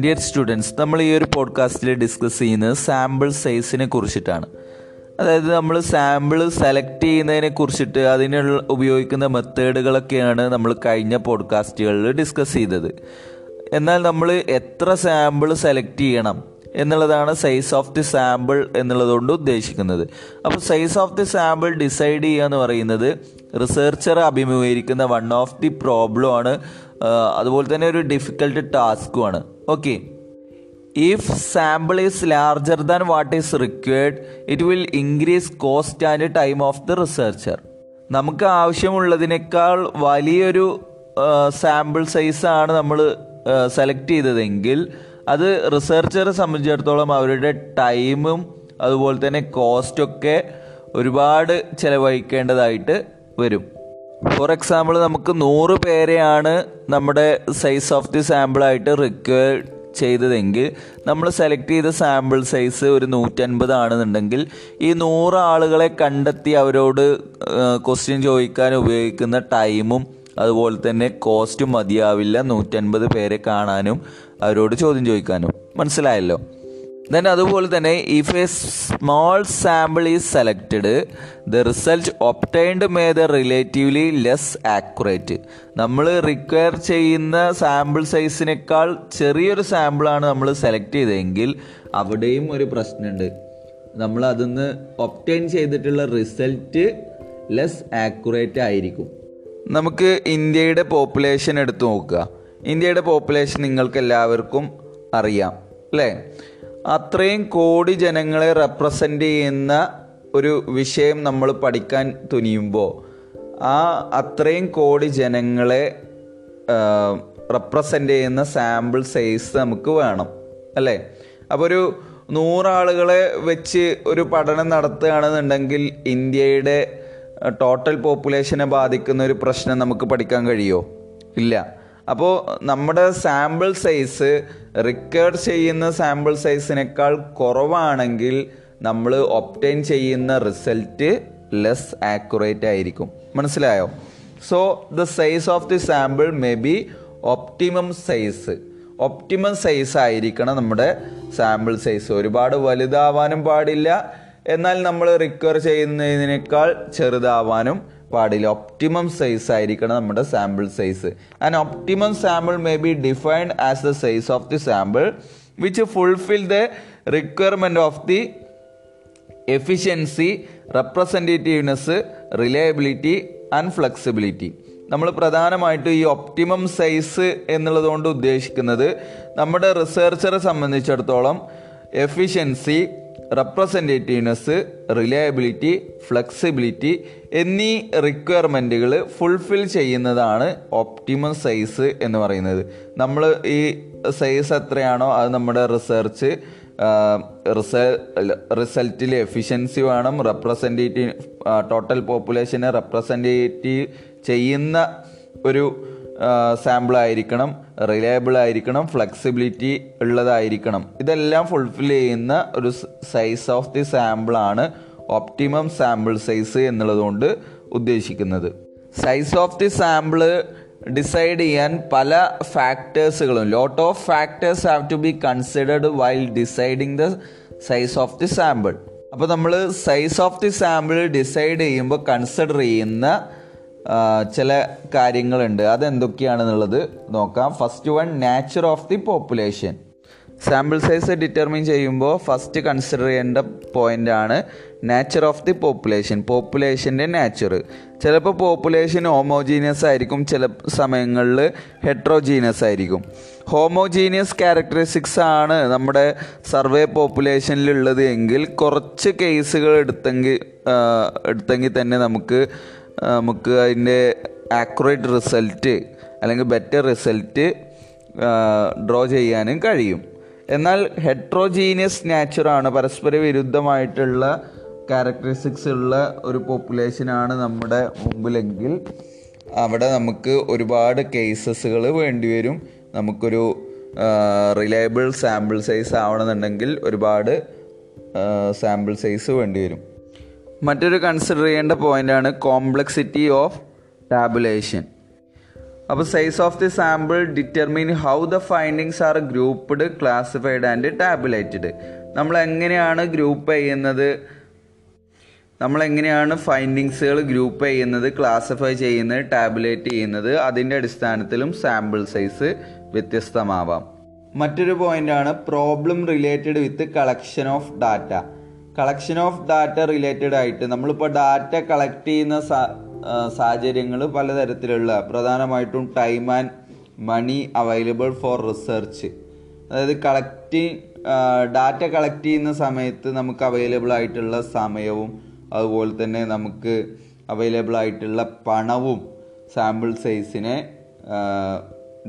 Dear students നമ്മൾ ഈ ഒരു പോഡ്കാസ്റ്റിൽ ഡിസ്കസ് ചെയ്യുന്നത് സാമ്പിൾ സൈസിനെ കുറിച്ചിട്ടാണ്. അതായത് നമ്മൾ സാമ്പിൾ സെലക്ട് ചെയ്യുന്നതിനെ കുറിച്ചിട്ട് അതിനുള്ള ഉപയോഗിക്കുന്ന മെത്തേഡുകളൊക്കെയാണ് നമ്മൾ കഴിഞ്ഞ പോഡ്കാസ്റ്റുകളിൽ ഡിസ്കസ് ചെയ്തത്. എന്നാൽ നമ്മൾ എത്ര സാമ്പിൾ സെലക്ട് ചെയ്യണം? എന്നുള്ളതാണ് സൈസ് ഓഫ് ദി സാമ്പിൾ എന്നുള്ളതുകൊണ്ട് ഉദ്ദേശിക്കുന്നത്. അപ്പോൾ size of the sample decide ചെയ്യുക എന്ന് പറയുന്നത് റിസർച്ചർ അഭിമുഖീകരിക്കുന്ന വൺ ഓഫ് ദി പ്രോബ്ലം ആണ്. അതുപോലെ തന്നെ ഒരു difficult ടാസ്ക്കുമാണ് okay if sample is larger than what is required it will increase cost and time of the researcher നമുക്ക് ആവശ്യമുള്ളതിനേക്കാൾ വലിയൊരു സാമ്പിൾ സൈസാണ് നമ്മൾ സെലക്ട് ചെയ്തതെങ്കിൽ അത് റിസർച്ചറെ സംബന്ധിച്ചിടത്തോളം അവരുടെ ടൈമും അതുപോലെ തന്നെ കോസ്റ്റൊക്കെ ഒരുപാട് ചിലവഴിക്കേണ്ടതായിട്ട് വരും. ഫോർ എക്സാമ്പിൾ നമുക്ക് നൂറ് പേരെയാണ് നമ്മുടെ സൈസ് ഓഫ് ദി സാമ്പിളായിട്ട് റിക്വയർ ചെയ്തതെങ്കിൽ നമ്മൾ സെലക്ട് ചെയ്ത സാമ്പിൾ സൈസ് ഒരു നൂറ്റൻപതാണെന്നുണ്ടെങ്കിൽ ഈ നൂറ് ആളുകളെ കണ്ടെത്തി അവരോട് ക്വസ്റ്റ്യൻ ചോദിക്കാൻ ഉപയോഗിക്കുന്ന ടൈമും അതുപോലെ തന്നെ കോസ്റ്റ് മതിയാവില്ല. നൂറ്റൻപത് പേരെ കാണാനും അവരോട് ചോദ്യം ചോദിക്കാനും. മനസ്സിലായല്ലോ? ദെൻ അതുപോലെ തന്നെ if a small sample is selected the result obtained may the relatively less accurate നമ്മൾ റിക്വയർ ചെയ്യുന്ന സാമ്പിൾ സൈസിനേക്കാൾ ചെറിയൊരു സാമ്പിളാണ് നമ്മൾ സെലക്ട് ചെയ്തതെങ്കിൽ അവിടെയും ഒരു പ്രശ്നമുണ്ട്. നമ്മൾ അതിന്ന് ഒപ്റ്റൈൻ ചെയ്തിട്ടുള്ള റിസൾട്ട് ലെസ് ആക്യുറേറ്റ് ആയിരിക്കും. നമുക്ക് ഇന്ത്യയുടെ പോപ്പുലേഷൻ എടുത്തു നോക്കുക. ഇന്ത്യയുടെ പോപ്പുലേഷൻ നിങ്ങൾക്ക് എല്ലാവർക്കും അറിയാം അല്ലേ? അത്രയും കോടി ജനങ്ങളെ റെപ്രസെന്റ് ചെയ്യുന്ന ഒരു വിഷയം നമ്മൾ പഠിക്കാൻ തുനിയുമ്പോൾ ആ അത്രയും കോടി ജനങ്ങളെ റെപ്രസെന്റ് ചെയ്യുന്ന സാമ്പിൾ സൈസ് നമുക്ക് വേണം അല്ലേ? അപ്പോൾ ഒരു നൂറാളുകളെ വെച്ച് ഒരു പഠനം നടത്തുകയാണെന്നുണ്ടെങ്കിൽ ഇന്ത്യയുടെ ടോട്ടൽ പോപ്പുലേഷനെ ബാധിക്കുന്ന ഒരു പ്രശ്നം നമുക്ക് പഠിക്കാൻ കഴിയുമോ ഇല്ല. അപ്പോൾ നമ്മുടെ സാമ്പിൾ സൈസ് റിക്കേർഡ് ചെയ്യുന്ന സാമ്പിൾ സൈസിനേക്കാൾ കുറവാണെങ്കിൽ നമ്മൾ ഒപ്റ്റൈൻ ചെയ്യുന്ന റിസൾട്ട് ലെസ് ആക്യുറേറ്റ് ആയിരിക്കും. മനസ്സിലായോ? So the size of the sample may be optimum size optimum size ആയിരിക്കണം നമ്മുടെ സാമ്പിൾ സൈസ് ഒരുപാട് വലുതാവാനും പാടില്ല. എന്നാൽ നമ്മൾ റിക്വയർ ചെയ്യുന്നതിനേക്കാൾ ചെറുതാവാനും പാടില്ല. ഒപ്റ്റിമം സൈസ് ആയിരിക്കണം നമ്മുടെ sample size and optimum sample may be defined as the size of the sample which fulfil the requirement of the efficiency representativeness reliability and flexibility നമ്മൾ പ്രധാനമായിട്ടും ഈ ഒപ്റ്റിമം സൈസ് എന്നുള്ളതുകൊണ്ട് ഉദ്ദേശിക്കുന്നത് നമ്മുടെ റിസർച്ചറെ സംബന്ധിച്ചിടത്തോളം എഫിഷ്യൻസി റെപ്രസെന്റേറ്റീവ്നെസ് റിലയബിലിറ്റി ഫ്ലെക്സിബിലിറ്റി എന്നീ റിക്വയർമെന്റുകൾ ഫുൾഫിൽ ചെയ്യുന്നതാണ് ഒപ്റ്റിമം സൈസ് എന്ന് പറയുന്നത്. നമ്മൾ ഈ സൈസ് എത്രയാണോ അത് നമ്മുടെ റിസർച്ച് റിസൾട്ടിൽ എഫിഷ്യൻസി വേണം. റെപ്രസെന്റേറ്റീവ് ടോട്ടൽ പോപ്പുലേഷനെ റെപ്രസെന്റേറ്റീവ് ചെയ്യുന്ന ഒരു സാമ്പിൾ ആയിരിക്കണം റിലയബിൾ ആയിരിക്കണം ഫ്ലെക്സിബിലിറ്റി ഉള്ളതായിരിക്കണം. ഇതെല്ലാം ഫുൾഫിൽ ചെയ്യുന്ന ഒരു സൈസ് ഓഫ് ദി സാമ്പിളാണ് ഒപ്റ്റിമം സാമ്പിൾ സൈസ് എന്നുള്ളതുകൊണ്ട് ഉദ്ദേശിക്കുന്നത്. Size of the sample decide ചെയ്യാൻ പല ഫാക്ടേഴ്സുകളും lot of factors have to be considered while deciding the size of the sample അപ്പോൾ നമ്മൾ size of the sample decide ചെയ്യുമ്പോൾ കൺസിഡർ ചെയ്യുന്ന ചില കാര്യങ്ങളുണ്ട്. അതെന്തൊക്കെയാണെന്നുള്ളത് നോക്കാം. First one nature of the population sample size determine ചെയ്യുമ്പോൾ ഫസ്റ്റ് കൺസിഡർ ചെയ്യേണ്ട പോയിന്റ് ആണ് നാച്ചർ ഓഫ് ദി പോപ്പുലേഷൻ പോപ്പുലേഷന്റെ നാച്ചർ ചിലപ്പോൾ പോപ്പുലേഷൻ ഹോമോജീനിയസ് ആയിരിക്കും ചില സമയങ്ങളിൽ ഹെട്രോജീനിയസ് ആയിരിക്കും. ഹോമോജീനിയസ് ക്യാരക്ടറിസ്റ്റിക്സ് ആണ് നമ്മുടെ സർവേ പോപ്പുലേഷനിലുള്ളത് എങ്കിൽ കുറച്ച് കേസുകൾ എടുത്തെങ്കിൽ എടുത്തെങ്കിൽ തന്നെ നമുക്ക് നമുക്ക് അതിന്റെ ആക്യുറേറ്റ് റിസൾട്ട് അല്ലെങ്കിൽ ബെറ്റർ റിസൾട്ട് ഡ്രോ ചെയ്യാനും കഴിയും. എന്നാൽ ഹെട്രോജീനിയസ് നാച്ചറാണ് പരസ്പര വിരുദ്ധമായിട്ടുള്ള ക്യാരക്ടറിസ്റ്റിക്സ് ഉള്ള ഒരു പോപ്പുലേഷനാണ് നമ്മുടെ മുമ്പിലെങ്കിൽ അവിടെ നമുക്ക് ഒരുപാട് കേസസുകൾ വേണ്ടിവരും നമുക്കൊരു റിലയബിൾ സാമ്പിൾ സൈസ് ആവണമെന്നുണ്ടെങ്കിൽ ഒരുപാട് സാമ്പിൾ സൈസ് വേണ്ടിവരും മറ്റൊരു കൺസിഡർ ചെയ്യേണ്ട പോയിന്റാണ് കോംപ്ലക്സിറ്റി ഓഫ് ടാബുലേഷൻ അപ്പോൾ size of the sample determine how the findings are grouped classified and tabulated നമ്മൾ എങ്ങനെയാണ് ഗ്രൂപ്പ് ചെയ്യുന്നത്? നമ്മൾ എങ്ങനെയാണ് ഫൈൻഡിങ്സുകൾ ഗ്രൂപ്പ് ചെയ്യുന്നത് ക്ലാസിഫൈ ചെയ്യുന്നത് ടാബുലേറ്റ് ചെയ്യുന്നത്? അതിന്റെ അടിസ്ഥാനത്തിലും സാമ്പിൾ സൈസ് വ്യത്യസ്തമാവാം. മറ്റൊരു പോയിന്റാണ് problem related with collection of data collection of data related ആയിട്ട് നമ്മളിപ്പോൾ ഡാറ്റ കളക്ട് ചെയ്യുന്ന സാഹചര്യങ്ങൾ പലതരത്തിലുള്ള പ്രധാനമായിട്ടും time and money available for research അതായത് കളക്ട് ഡാറ്റ കളക്ട് ചെയ്യുന്ന സമയത്ത് നമുക്ക് അവൈലബിൾ ആയിട്ടുള്ള സമയവും അതുപോലെ തന്നെ നമുക്ക് അവൈലബിൾ ആയിട്ടുള്ള പണവും സാമ്പിൾ സൈസിനെ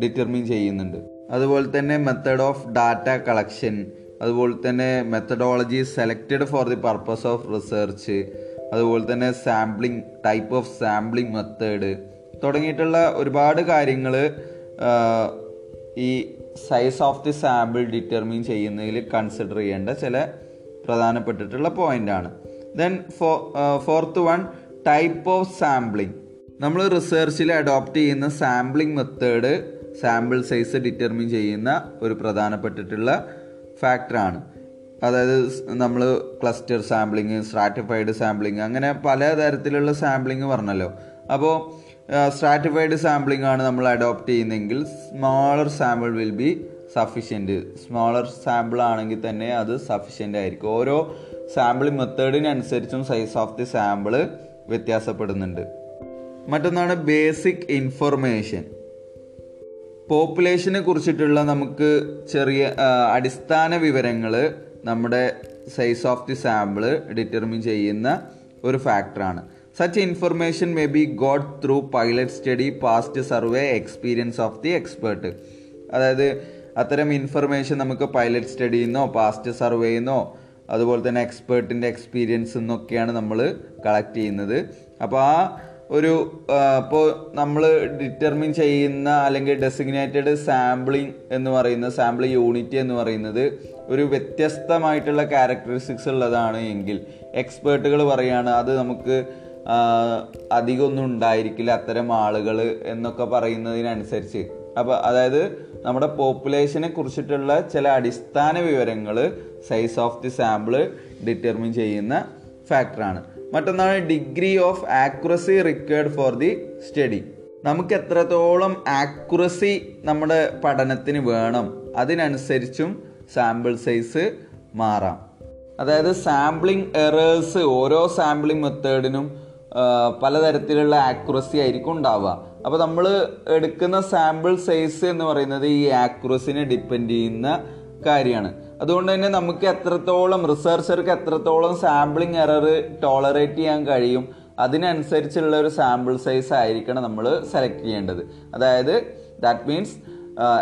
ഡിറ്റർമിൻ ചെയ്യുന്നുണ്ട്. അതുപോലെ തന്നെ മെത്തേഡ് ഓഫ് ഡാറ്റ കളക്ഷൻ അതുപോലെ തന്നെ methodology selected for the purpose of research അതുപോലെ തന്നെ sampling type of sampling method തുടങ്ങിയിട്ടുള്ള ഒരുപാട് കാര്യങ്ങൾ ഈ size of the sample determine ചെയ്യുന്നതിൽ കൺസിഡർ ചെയ്യേണ്ട ചില പ്രധാനപ്പെട്ടിട്ടുള്ള പോയിന്റാണ് then four fourth one type of sampling നമ്മൾ റിസർച്ചിൽ അഡോപ്റ്റ് ചെയ്യുന്ന sampling method sample size determine ചെയ്യുന്ന ഒരു പ്രധാനപ്പെട്ടിട്ടുള്ള ഫാക്ടറാണ് അതായത് നമ്മൾ ക്ലസ്റ്റർ സാമ്പിളിങ് സ്ട്രാറ്റിഫൈഡ് സാമ്പിളിങ് അങ്ങനെ പല തരത്തിലുള്ള സാമ്പിളിങ് പറഞ്ഞല്ലോ. അപ്പോൾ സ്ട്രാറ്റിഫൈഡ് സാമ്പിളിംഗ് ആണ് നമ്മൾ അഡോപ്റ്റ് ചെയ്യുന്നതെങ്കിൽ smaller sample will be sufficient smaller sample ആണെങ്കിൽ തന്നെ അത് സഫിഷ്യന്റ് ആയിരിക്കും. ഓരോ സാമ്പിൾ മെത്തേഡിനനുസരിച്ചും സൈസ് ഓഫ് ദി സാമ്പിൾ വ്യത്യാസപ്പെടുന്നുണ്ട്. മറ്റൊന്നാണ് ബേസിക് ഇൻഫർമേഷൻ പോപ്പുലേഷനെ കുറിച്ചിട്ടുള്ള നമുക്ക് ചെറിയ അടിസ്ഥാന വിവരങ്ങൾ നമ്മുടെ size of the sample determine ചെയ്യുന്ന ഒരു ഫാക്ടറാണ് such information may be got through pilot study past survey experience of the expert അതായത് അത്തരം ഇൻഫർമേഷൻ നമുക്ക് പൈലറ്റ് സ്റ്റഡിയിൽ നിന്നോ പാസ്റ്റ് സർവേയിൽ നിന്നോ അതുപോലെ തന്നെ എക്സ്പേർട്ടിന്റെ എക്സ്പീരിയൻസ് എന്നൊക്കെയാണ് നമ്മൾ കളക്ട് ചെയ്യുന്നത്. അപ്പോൾ ആ ഒരു ഇപ്പോൾ നമ്മൾ ഡിറ്റർമിൻ ചെയ്യുന്ന അല്ലെങ്കിൽ ഡെസിഗ്നേറ്റഡ് സാമ്പിളിംഗ് എന്ന് പറയുന്ന സാമ്പിൾ യൂണിറ്റ് എന്ന് പറയുന്നത് ഒരു വ്യത്യസ്തമായിട്ടുള്ള ക്യാരക്ടറിസ്റ്റിക്സ് ഉള്ളതാണ് എങ്കിൽ എക്സ്പേർട്ടുകൾ പറയുകയാണ് അത് നമുക്ക് അധികമൊന്നും ഉണ്ടായിരിക്കില്ല അത്തരം ആളുകൾ എന്നൊക്കെ പറയുന്നതിനനുസരിച്ച്. അപ്പോൾ അതായത് നമ്മുടെ പോപ്പുലേഷനെ കുറിച്ചിട്ടുള്ള ചില അടിസ്ഥാന വിവരങ്ങൾ size of the sample determine ചെയ്യുന്ന ഫാക്ടറാണ് മറ്റൊന്നാണ് degree of accuracy required for the study നമുക്ക് എത്രത്തോളം ആക്യുറസി നമ്മുടെ പഠനത്തിന് വേണം? അതിനനുസരിച്ചും സാമ്പിൾ സൈസ് മാറാം. അതായത് സാമ്പിളിംഗ് എറേഴ്സ് ഓരോ സാമ്പിളിംഗ് മെത്തേഡിനും പലതരത്തിലുള്ള ആക്യുറസി ആയിരിക്കും ഉണ്ടാവുക. അപ്പോൾ നമ്മൾ എടുക്കുന്ന സാമ്പിൾ സൈസ് എന്ന് പറയുന്നത് ഈ ആക്യുറസിനെ ഡിപ്പെൻഡ് ചെയ്യുന്ന കാര്യമാണ്. അതുകൊണ്ട് തന്നെ നമുക്ക് എത്രത്തോളം റിസർച്ചർക്ക് എത്രത്തോളം സാമ്പിളിങ് എറർ ടോളറേറ്റ് ചെയ്യാൻ കഴിയും അതിനനുസരിച്ചുള്ള ഒരു സാമ്പിൾ സൈസ് ആയിരിക്കണം നമ്മൾ സെലക്ട് ചെയ്യേണ്ടത്. അതായത് ദാറ്റ് മീൻസ്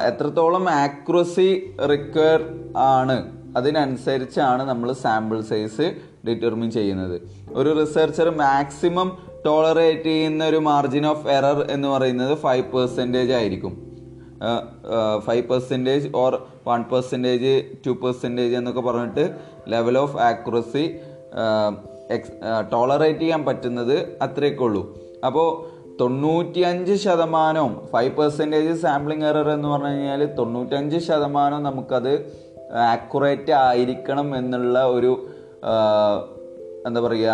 എത്രത്തോളം ആക്യുറസി റിക്വയർ ആണ് അതിനനുസരിച്ചാണ് നമ്മൾ സാമ്പിൾ സൈസ് ഡിറ്റർമിൻ ചെയ്യുന്നത്. ഒരു റിസർച്ചർ മാക്സിമം ടോളറേറ്റ് ചെയ്യുന്ന ഒരു മാർജിൻ ഓഫ് എറർ എന്ന് പറയുന്നത് ഫൈവ് പെർസെന്റേജ് ആയിരിക്കും. Five percentage or one percentage two percentage എന്നൊക്കെ പറഞ്ഞിട്ട് ലെവൽ ഓഫ് ആക്യുറസി എക്സ് ടോളറേറ്റ് ചെയ്യാൻ പറ്റുന്നത് അത്രയൊക്കെ ഉള്ളൂ. അപ്പോൾ തൊണ്ണൂറ്റിയഞ്ച് ശതമാനവും ഫൈവ് പെർസെന്റേജ് സാമ്പിളിംഗ് എറർ എന്ന് പറഞ്ഞു കഴിഞ്ഞാൽ തൊണ്ണൂറ്റഞ്ച് ശതമാനം നമുക്കത് ആക്യുറേറ്റ് ആയിരിക്കണം എന്നുള്ള ഒരു എന്താ പറയുക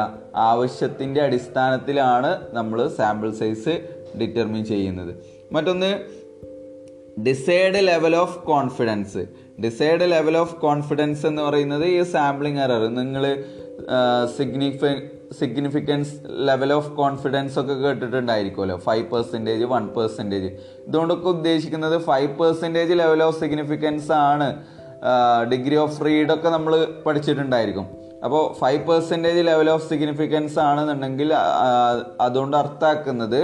ആവശ്യത്തിന്റെ അടിസ്ഥാനത്തിലാണ് നമ്മൾ സാമ്പിൾ സൈസ് ഡിറ്റർമിൻ ചെയ്യുന്നത്. മറ്റൊന്ന് decide level of confidence decide level of confidence എന്ന് പറയുന്നത് ഈ സാമ്പിളിംഗ് എറർ നിങ്ങൾ സിഗ്നിഫി സിഗ്നിഫിക്കൻസ് ലെവൽ ഓഫ് കോൺഫിഡൻസ് ഒക്കെ കേട്ടിട്ടുണ്ടായിരിക്കുമല്ലോ. ഫൈവ് പെർസെന്റേജ് വൺ പെർസെന്റേജ് ഇതുകൊണ്ടൊക്കെ ഉദ്ദേശിക്കുന്നത് five percentage level of significance ആണ് ഡിഗ്രി ഓഫ് ഫ്രീഡം ഒക്കെ നമ്മൾ പഠിച്ചിട്ടുണ്ടായിരിക്കും. അപ്പോൾ five percentage level of significance ആണെന്നുണ്ടെങ്കിൽ അതുകൊണ്ട് അർത്ഥാക്കുന്നത്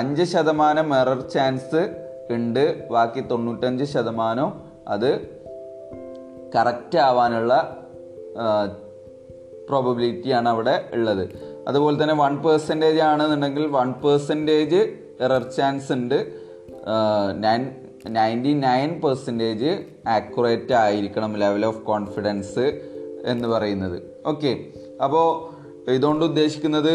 അഞ്ച് ശതമാനം എറർ ചാൻസ് ഉണ്ട്. ബാക്കി തൊണ്ണൂറ്റഞ്ച് ശതമാനം അത് കറക്റ്റ് ആവാനുള്ള പ്രോബബിലിറ്റിയാണ് അവിടെ ഉള്ളത്. അതുപോലെ തന്നെ വൺ പേഴ്സന്റേജ് ആണെന്നുണ്ടെങ്കിൽ വൺ പേഴ്സന്റേജ് എറർ ചാൻസ് ഉണ്ട്. Nine ninety nine percentage accurate ആയിരിക്കണം ലെവൽ ഓഫ് കോൺഫിഡൻസ് എന്ന് പറയുന്നത്. ഓക്കെ അപ്പോൾ ഇതുകൊണ്ട് ഉദ്ദേശിക്കുന്നത്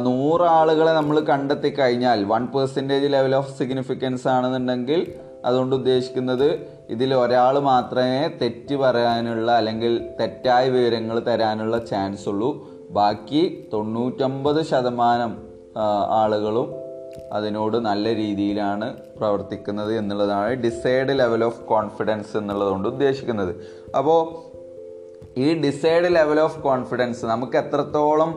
നൂറ് ആളുകളെ നമ്മൾ കണ്ടെത്തി കഴിഞ്ഞാൽ one percentage level of significance ആണെന്നുണ്ടെങ്കിൽ അതുകൊണ്ട് ഉദ്ദേശിക്കുന്നത് ഇതിൽ ഒരാൾ മാത്രമേ തെറ്റ് പറയാനുള്ള അല്ലെങ്കിൽ തെറ്റായ വിവരങ്ങൾ തരാനുള്ള ചാൻസ് ഉള്ളൂ. ബാക്കി തൊണ്ണൂറ്റൊമ്പത് ശതമാനം ആളുകളും അതിനോട് നല്ല രീതിയിലാണ് പ്രവർത്തിക്കുന്നത് എന്നുള്ളതാണ് ഡിസൈഡ് ലെവൽ ഓഫ് കോൺഫിഡൻസ് എന്നുള്ളതുകൊണ്ട് ഉദ്ദേശിക്കുന്നത്. അപ്പോൾ ഈ ഡിസൈഡ് ലെവൽ ഓഫ് കോൺഫിഡൻസ് നമുക്ക് എത്രത്തോളം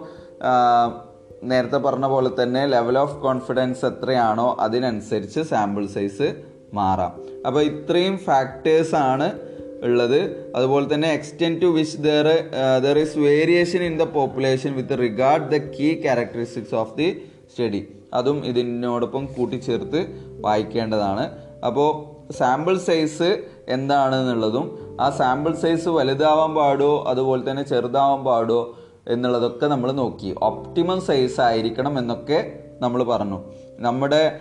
നേരത്തെ പറഞ്ഞ പോലെ തന്നെ ലെവൽ ഓഫ് കോൺഫിഡൻസ് എത്രയാണോ അതിനനുസരിച്ച് സാമ്പിൾ സൈസ് മാറാം. അപ്പോൾ ഇത്രയും ഫാക്ടേഴ്സ് ആണ് ഉള്ളത്. അതുപോലെ തന്നെ extent to which there there is variation in the population with regard the key characteristics of the study അതും ഇതിനോടൊപ്പം കൂട്ടിച്ചേർത്ത് വായിക്കേണ്ടതാണ്. അപ്പോൾ സാമ്പിൾ സൈസ് എന്താണെന്നുള്ളതും ആ സാമ്പിൾ സൈസ് വലുതാവാൻ പാടുമോ അതുപോലെ തന്നെ ചെറുതാവാൻ പാടോ എന്നുള്ളതൊക്കെ നമ്മൾ നോക്കി. ഒപ്റ്റിമം സൈസ് ആയിരിക്കണം എന്നൊക്കെ നമ്മൾ പറഞ്ഞു. നമ്മുടെ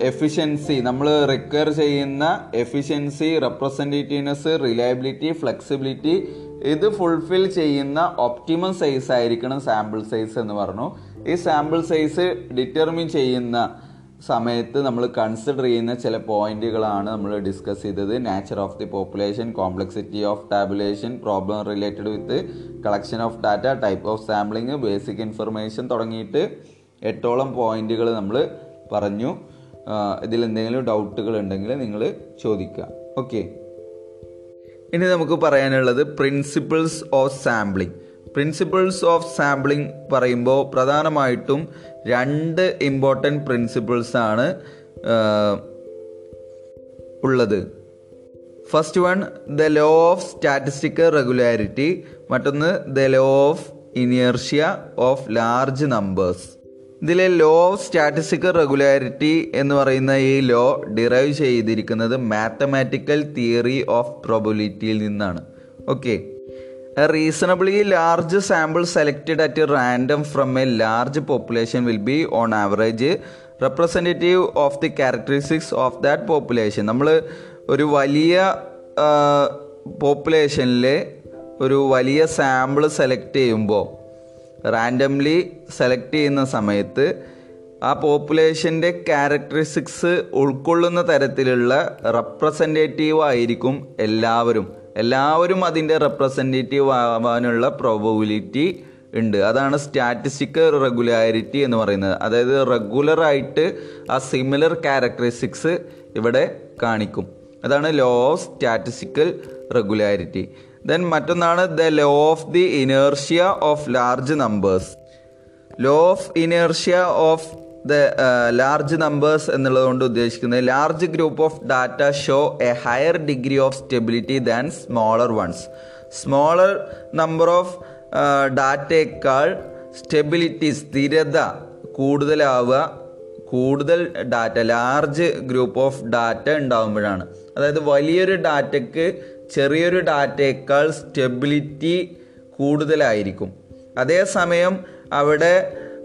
എഫിഷ്യൻസി നമ്മൾ റിക്വയർ ചെയ്യുന്ന എഫിഷ്യൻസി റെപ്രസെന്റേറ്റീവ്നെസ് റിലയബിലിറ്റി ഫ്ലെക്സിബിലിറ്റി ഇത് ഫുൾഫിൽ ചെയ്യുന്ന ഒപ്റ്റിമം സൈസ് ആയിരിക്കണം സാമ്പിൾ സൈസ് എന്ന് പറഞ്ഞു. ഈ സാമ്പിൾ സൈസ് ഡിറ്റർമിൻ ചെയ്യുന്ന സമയത്ത് നമ്മൾ കൺസിഡർ ചെയ്യുന്ന ചില പോയിന്റുകളാണ് നമ്മൾ ഡിസ്കസ് ചെയ്തത്. Nature of the population complexity of tabulation problem related with collection of data type of sampling basic information തുടങ്ങിയിട്ട് എട്ടോളം പോയിന്റുകൾ നമ്മൾ പറഞ്ഞു. ഇതിൽ എന്തെങ്കിലും ഡൗട്ടുകൾ ഉണ്ടെങ്കിൽ നിങ്ങൾ ചോദിക്കുക. ഓക്കെ ഇനി നമുക്ക് പറയാനുള്ളത് principles of sampling principles of sampling പറയുമ്പോൾ പ്രധാനമായിട്ടും രണ്ട് ഇമ്പോർട്ടന്റ് പ്രിൻസിപ്പിൾസ് ആണ് ഉള്ളത്. First one the law of statistical regularity മറ്റൊന്ന് the law of inertia of large numbers ഇതിലെ ലോ ഓഫ് സ്റ്റാറ്റിസ്റ്റിക്കൽ റെഗുലാരിറ്റി എന്ന് പറയുന്ന ഈ ലോ ഡിറൈവ് ചെയ്തിരിക്കുന്നത് മാത്തമാറ്റിക്കൽ തിയറി ഓഫ് പ്രൊബിലിറ്റിയിൽ നിന്നാണ്. Okay a reasonably large sample selected at random from a large population will be on average representative of the characteristics of that population നമ്മൾ ഒരു വലിയ പോപ്പുലേഷനിലെ ഒരു വലിയ സാമ്പിൾ സെലക്ട് ചെയ്യുമ്പോൾ റാൻഡംലി സെലക്ട് ചെയ്യുന്ന സമയത്ത് ആ പോപ്പുലേഷന്റെ ക്യാരക്ടറിസ്റ്റിക്സ് ഉൾക്കൊള്ളുന്ന തരത്തിലുള്ള റെപ്രസെന്റേറ്റീവ് ആയിരിക്കും എല്ലാവരും. എല്ലാവരും അതിന്റെ റെപ്രസെന്റേറ്റീവ് ആവാനുള്ള പ്രോബബിലിറ്റി ഉണ്ട്. അതാണ് സ്റ്റാറ്റിസ്റ്റിക്കൽ റെഗുലാരിറ്റി എന്ന് പറയുന്നത്. അതായത് റെഗുലറായിട്ട് ആ സിമിലർ ക്യാരക്ടറിസ്റ്റിക്സ് ഇവിടെ കാണിക്കും. അതാണ് law of statistical regularity then മറ്റൊന്നാണ് the law of the inertia of large numbers law of inertia of the large numbers എന്നുള്ളതുകൊണ്ട് ഉദ്ദേശിക്കുന്നത് large group of data show a higher degree of stability than smaller ones smaller number of ഡാറ്റയേക്കാൾ stability സ്ഥിരത കൂടുതലാവുക കൂടുതൽ data large group of data ഉണ്ടാകുമ്പോഴാണ് അതായത് വലിയൊരു ഡാറ്റയ്ക്ക് ചെറിയൊരു ഡാറ്റയേക്കാൾ stability കൂടുതലായിരിക്കും. അതേസമയം അവിടെ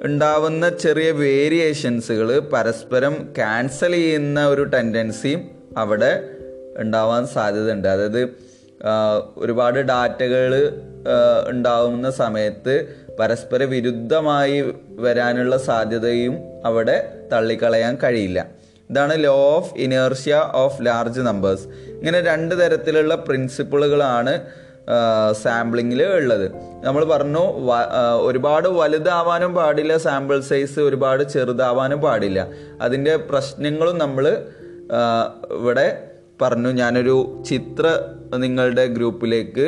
ഉണ്ടാവുന്ന ചെറിയ വേരിയേഷൻസുകൾ പരസ്പരം ക്യാൻസൽ ചെയ്യുന്ന ഒരു ടെൻഡൻസിയും അവിടെ ഉണ്ടാവാൻ സാധ്യതയുണ്ട്. അതായത് ഒരുപാട് ഡാറ്റകൾ ഉണ്ടാവുന്ന സമയത്ത് പരസ്പര വിരുദ്ധമായി വരാനുള്ള സാധ്യതയും അവിടെ തള്ളിക്കളയാൻ കഴിയില്ല. ഇതാണ് law of inertia of large numbers ഇങ്ങനെ രണ്ട് തരത്തിലുള്ള പ്രിൻസിപ്പിളുകളാണ് സാമ്പിളിങ്ങിൽ ഉള്ളത്. നമ്മൾ പറഞ്ഞു ഒരുപാട് വലുതാവാനും പാടില്ല സാമ്പിൾ സൈസ് ഒരുപാട് ചെറുതാവാനും പാടില്ല. അതിന്റെ പ്രശ്നങ്ങളും നമ്മൾ ഇവിടെ പറഞ്ഞു. ഞാനൊരു ചിത്ര നിങ്ങളുടെ ഗ്രൂപ്പിലേക്ക്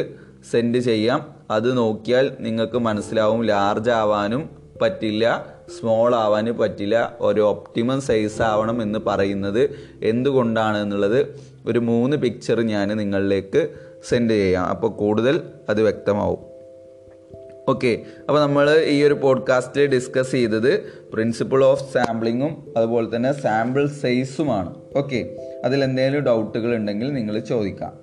സെൻഡ് ചെയ്യാം. അത് നോക്കിയാൽ നിങ്ങൾക്ക് മനസ്സിലാവും ലാർജ് ആവാനും പറ്റില്ല സ്മോൾ ആവാനും പറ്റില്ല ഒരു ഒപ്റ്റിമം സൈസ് ആവണം എന്ന് പറയുന്നത് എന്തുകൊണ്ടാണ് എന്നുള്ളത് ഒരു മൂന്ന് പിക്ചർ ഞാൻ നിങ്ങളിലേക്ക് സെൻഡ് ചെയ്യാം. അപ്പോൾ കൂടുതൽ അത് വ്യക്തമാവും. ഓക്കെ അപ്പോൾ നമ്മൾ ഈ ഒരു പോഡ്കാസ്റ്റിൽ ഡിസ്കസ് ചെയ്തത് പ്രിൻസിപ്പിൾ ഓഫ് സാമ്പിളിങ്ങും അതുപോലെ തന്നെ സാമ്പിൾ സൈസുമാണ് ഓക്കെ അതിൽ എന്തെങ്കിലും ഡൗട്ടുകൾ ഉണ്ടെങ്കിൽ നിങ്ങൾ ചോദിക്കാം.